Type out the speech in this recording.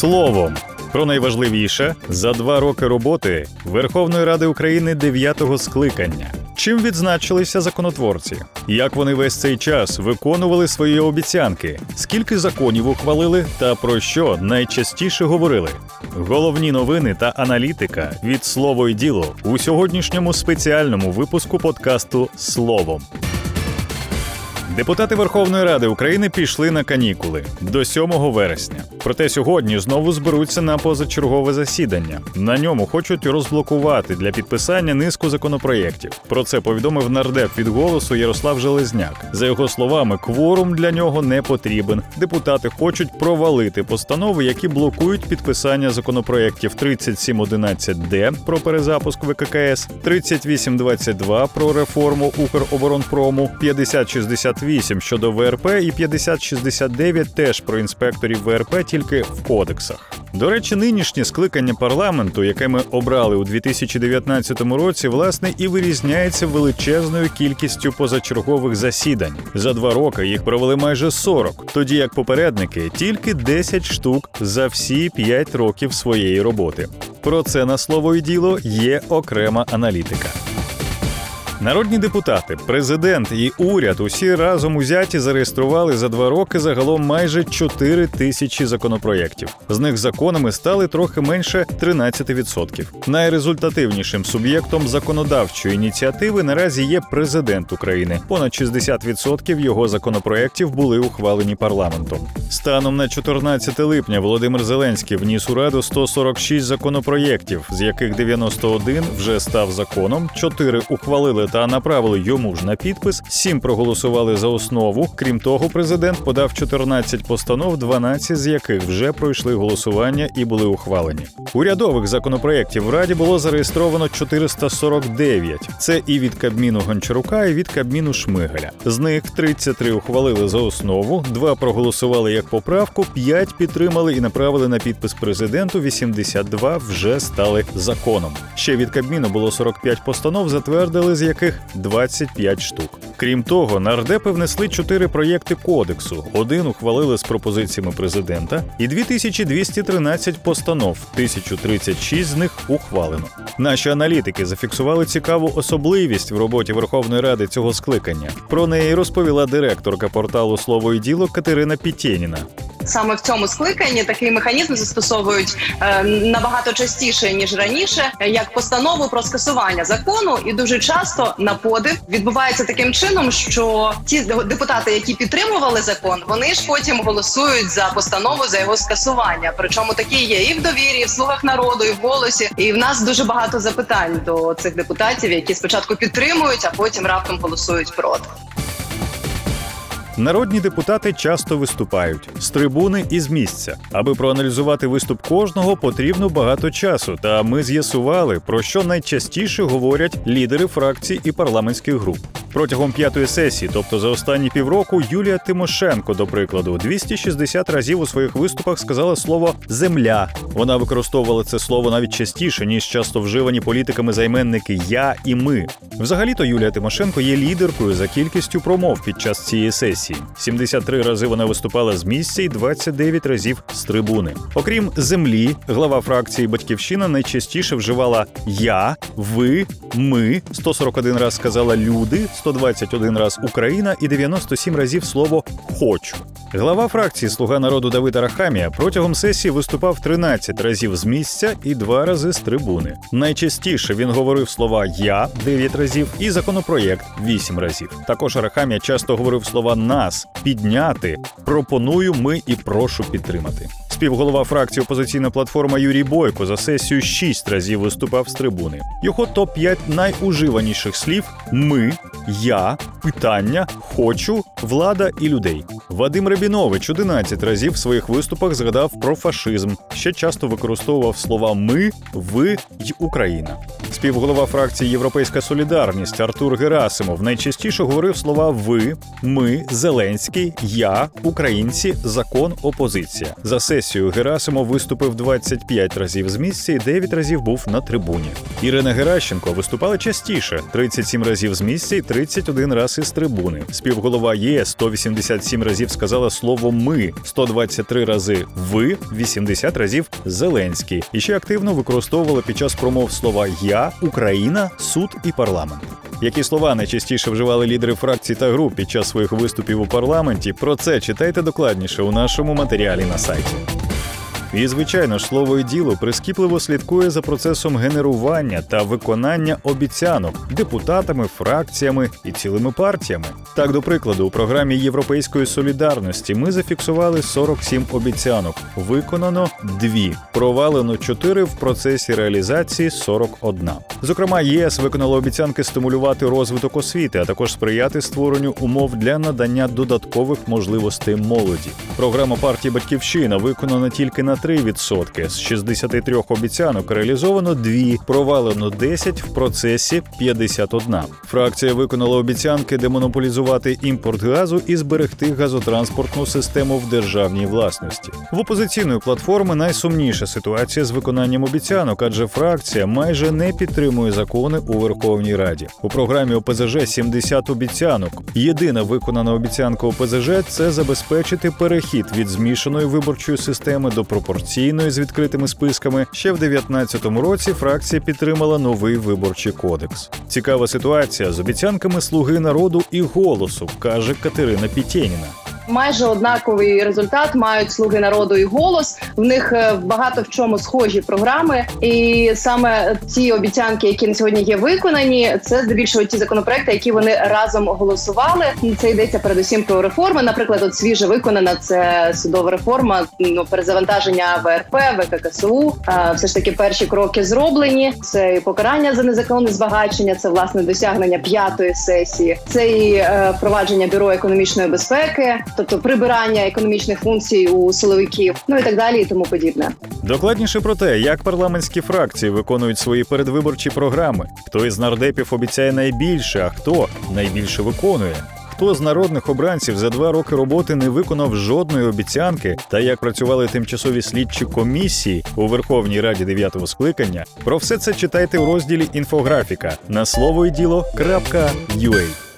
Словом. Про найважливіше за два роки роботи Верховної Ради України дев'ятого скликання. Чим відзначилися законотворці? Як вони весь цей час виконували свої обіцянки? Скільки законів ухвалили та про що найчастіше говорили? Головні новини та аналітика від слово й діло у сьогоднішньому спеціальному випуску подкасту Словом. Депутати Верховної Ради України пішли на канікули до 7 вересня. Проте сьогодні знову зберуться на позачергове засідання. На ньому хочуть розблокувати для підписання низку законопроєктів. Про це повідомив нардеп від голосу Ярослав Железняк. За його словами, кворум для нього не потрібен. Депутати хочуть провалити постанови, які блокують підписання законопроєктів 3711Д про перезапуск ВККС, 3822 про реформу Укроборонпрому, 5068 щодо ВРП і 5069 теж про інспекторів ВРП тільки в кодексах. До речі, нинішнє скликання парламенту, яке ми обрали у 2019 році, власне і вирізняється величезною кількістю позачергових засідань. За два роки їх провели майже 40, тоді як попередники тільки 10 штук за всі 5 років своєї роботи. Про це на слово і діло є окрема аналітика. Народні депутати, президент і уряд усі разом узяті зареєстрували за два роки загалом майже 4 тисячі законопроєктів. З них законами стали трохи менше 13%. Найрезультативнішим суб'єктом законодавчої ініціативи наразі є президент України. Понад 60% його законопроєктів були ухвалені парламентом. Станом на 14 липня Володимир Зеленський вніс у раду 146 законопроєктів, з яких 91 вже став законом, 4 ухвалили та направили йому ж на підпис. Сім проголосували за основу. Крім того, президент подав 14 постанов, 12 з яких вже пройшли голосування і були ухвалені. Урядових законопроєктів в раді було зареєстровано 449. Це і від Кабміну Гончарука, і від Кабміну Шмигаля. З них 33 ухвалили за основу, 2 проголосували як поправку, 5 підтримали і направили на підпис президенту. 82 вже стали законом. Ще від Кабміну було 45 постанов, затвердили з яких 25 штук. Крім того, нардепи внесли 4 проєкти кодексу. Один ухвалили з пропозиціями президента, і 2213 постанов, 1036 з них ухвалено. Наші аналітики зафіксували цікаву особливість в роботі Верховної Ради цього скликання. Про неї розповіла директорка порталу Слово і діло Катерина Пітєніна. Саме в цьому скликанні такий механізм застосовують е, набагато частіше ніж раніше, як постанову про скасування закону, і дуже часто на подив відбувається таким чином, що ті депутати, які підтримували закон, вони ж потім голосують за постанову за його скасування. Причому такі є і в довірі, і в слугах народу, і в голосі. І в нас дуже багато запитань до цих депутатів, які спочатку підтримують, а потім раптом голосують проти. Народні депутати часто виступають з трибуни і з місця. Аби проаналізувати виступ кожного, потрібно багато часу. Та ми з'ясували, про що найчастіше говорять лідери фракцій і парламентських груп. Протягом п'ятої сесії, тобто за останні півроку, Юлія Тимошенко, до прикладу, 260 разів у своїх виступах сказала слово земля. Вона використовувала це слово навіть частіше, ніж часто вживані політиками займенники Я і ми. Взагалі-то Юлія Тимошенко є лідеркою за кількістю промов під час цієї сесії. 73 рази вона виступала з місця і 29 разів з трибуни. Окрім землі, глава фракції Батьківщина найчастіше вживала я, ви, ми. 141 раз сказала люди, 121 раз Україна і 97 разів слово хочу. Глава фракції Слуга народу Давид Арахамія протягом сесії виступав 13 разів з місця і 2 рази з трибуни. Найчастіше він говорив слова Я 9 разів і законопроєкт 8 разів. Також Арахамія часто говорив слова нас, підняти, пропоную ми і прошу підтримати. Співголова фракції опозиційна платформа Юрій Бойко за сесію шість разів виступав з трибуни. Його топ 5 найуживаніших слів: ми, я, питання, хочу, влада і людей. Вадим Рабінович 11 разів в своїх виступах згадав про фашизм. Ще часто використовував слова ми, ви й Україна. Співголова фракції Європейська Солідарність Артур Герасимов найчастіше говорив слова ви, ми, Зеленський, я, українці, закон, опозиція. За сесію Герасимов виступив 25 разів з місця і 9 разів був на трибуні. Ірина Геращенко виступала частіше 37 разів з місця і 31 раз із трибуни. Співголова ЄС 187 разів сказала слово ми, 123 рази ви, 80 разів Зеленський. І ще активно використовувала під час промов слова я, Україна, суд і парламент. Які слова найчастіше вживали лідери фракцій та груп під час своїх виступів у парламенті? Про це читайте докладніше у нашому матеріалі на сайті. І, звичайно ж, слово і діло прискіпливо слідкує за процесом генерування та виконання обіцянок депутатами, фракціями і цілими партіями. Так, до прикладу, у програмі Європейської солідарності ми зафіксували 47 обіцянок. Виконано 2. провалено 4 в процесі реалізації 41. Зокрема, ЄС виконало обіцянки стимулювати розвиток освіти, а також сприяти створенню умов для надання додаткових можливостей молоді. Програма партії Батьківщина виконана тільки на 3%. З 63 обіцянок реалізовано 2, провалено 10, в процесі 51. Фракція виконала обіцянки демонополізувати імпорт газу і зберегти газотранспортну систему в державній власності. В опозиційної платформи найсумніша ситуація з виконанням обіцянок, адже фракція майже не підтримує закони у Верховній Раді. У програмі ОПЗЖ 70 обіцянок. Єдина виконана обіцянка ОПЗЖ – це забезпечити перехід від змішаної виборчої системи до пропорційної з відкритими списками. Ще в 2019 році фракція підтримала новий виборчий кодекс. Цікава ситуація з обіцянками слуги народу і голосу, каже Катерина Пітєніна. Майже однаковий результат мають слуги народу і голос. В них е, багато в чому схожі програми, і саме ті обіцянки, які на сьогодні є виконані, це здебільшого ті законопроекти, які вони разом голосували. Це йдеться передусім про реформи. Наприклад, от свіже виконана це судова реформа, ну перезавантаження ВРП, ВККСУ. Все ж таки перші кроки зроблені. Це і покарання за незаконне збагачення, це власне досягнення п'ятої сесії, це і е, впровадження бюро економічної безпеки тобто прибирання економічних функцій у силовиків, ну і так далі, і тому подібне. Докладніше про те, як парламентські фракції виконують свої передвиборчі програми, хто із нардепів обіцяє найбільше, а хто найбільше виконує. Хто з народних обранців за два роки роботи не виконав жодної обіцянки, та як працювали тимчасові слідчі комісії у Верховній Раді дев'ятого скликання? Про все це читайте у розділі інфографіка на слово і діло.ua.